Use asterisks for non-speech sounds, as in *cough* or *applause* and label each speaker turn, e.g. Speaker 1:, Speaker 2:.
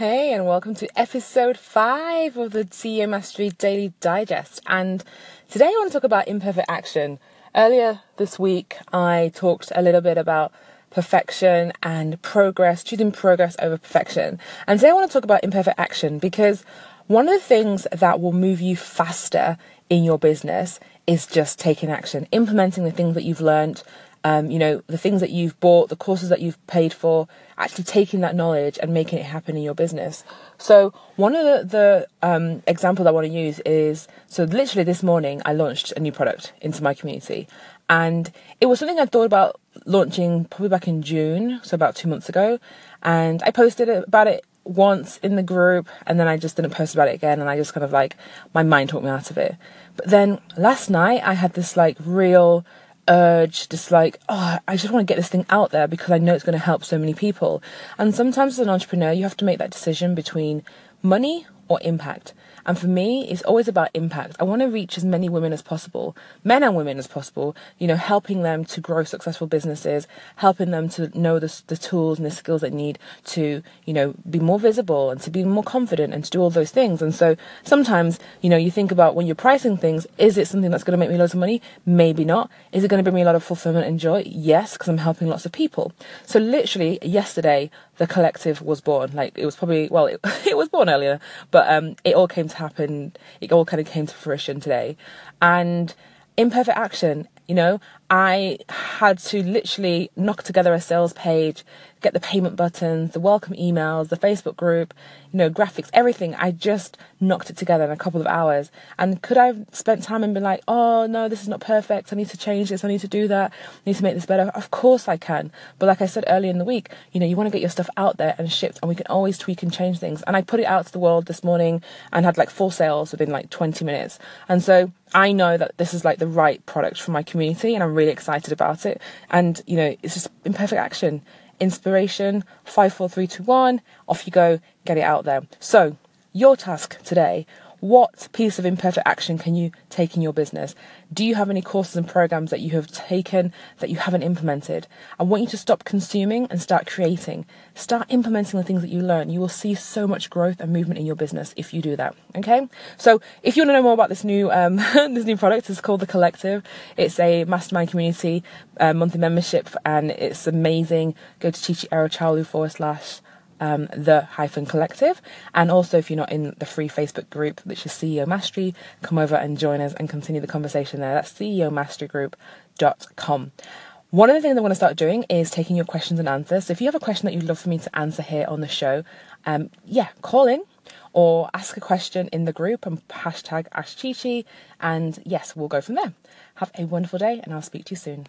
Speaker 1: Hey, and welcome to episode five of the CEO Mastery Daily Digest. And today I want to talk about imperfect action. Earlier this week, I talked a little bit about perfection and progress, choosing progress over perfection. And today I want to talk about imperfect action because one of the things that will move you faster in your business is just taking action, implementing the things that you've learned, um, you know, the things that you've bought, the courses that you've paid for, actually taking that knowledge and making it happen in your business. So one of the, the um, examples I want to use is, so literally this morning I launched a new product into my community and it was something I thought about launching probably back in June, so about two months ago. And I posted about it once in the group and then I just didn't post about it again and I just kind of like my mind talked me out of it. But then last night I had this like real urge, just like, oh, I just want to get this thing out there because I know it's going to help so many people. And sometimes as an entrepreneur, you have to make that decision between money or impact. And for me, it's always about impact. I want to reach as many women as possible, men and women as possible, you know, helping them to grow successful businesses, helping them to know the, the tools and the skills they need to, you know, be more visible and to be more confident and to do all those things. And so sometimes, you know, you think about when you're pricing things, is it something that's going to make me loads of money? Maybe not. Is it going to bring me a lot of fulfillment and joy? Yes, because I'm helping lots of people. So literally yesterday, the collective was born. Like it was probably, well, it, *laughs* it was born earlier, but um, it all came to happen. It all kind of came to fruition today. And imperfect action, you know, I had to literally knock together a sales page, get the payment buttons, the welcome emails, the Facebook group, you know, graphics, everything. I just knocked it together in a couple of hours. And could I have spent time and been like, oh no, this is not perfect. I need to change this. I need to do that. I need to make this better. Of course I can. But like I said earlier in the week, you know, you want to get your stuff out there and shipped and we can always tweak and change things. And I put it out to the world this morning and had like four sales within like 20 minutes. And so I know that this is like the right product for my community and I'm really excited about it. And, you know, it's just in perfect action inspiration, five, four, three, two, one, off you go, get it out there. So, your task today what piece of imperfect action can you take in your business? Do you have any courses and programs that you have taken that you haven't implemented? I want you to stop consuming and start creating. Start implementing the things that you learn. You will see so much growth and movement in your business if you do that. Okay. So if you want to know more about this new um, *laughs* this new product, it's called the Collective. It's a mastermind community uh, monthly membership, and it's amazing. Go to chichierochalu forward slash um, the hyphen collective. And also, if you're not in the free Facebook group, which is CEO Mastery, come over and join us and continue the conversation there. That's CEOmasterygroup.com. One of the things I want to start doing is taking your questions and answers. So if you have a question that you'd love for me to answer here on the show, um, yeah, call in or ask a question in the group and hashtag AskChichi. And yes, we'll go from there. Have a wonderful day and I'll speak to you soon.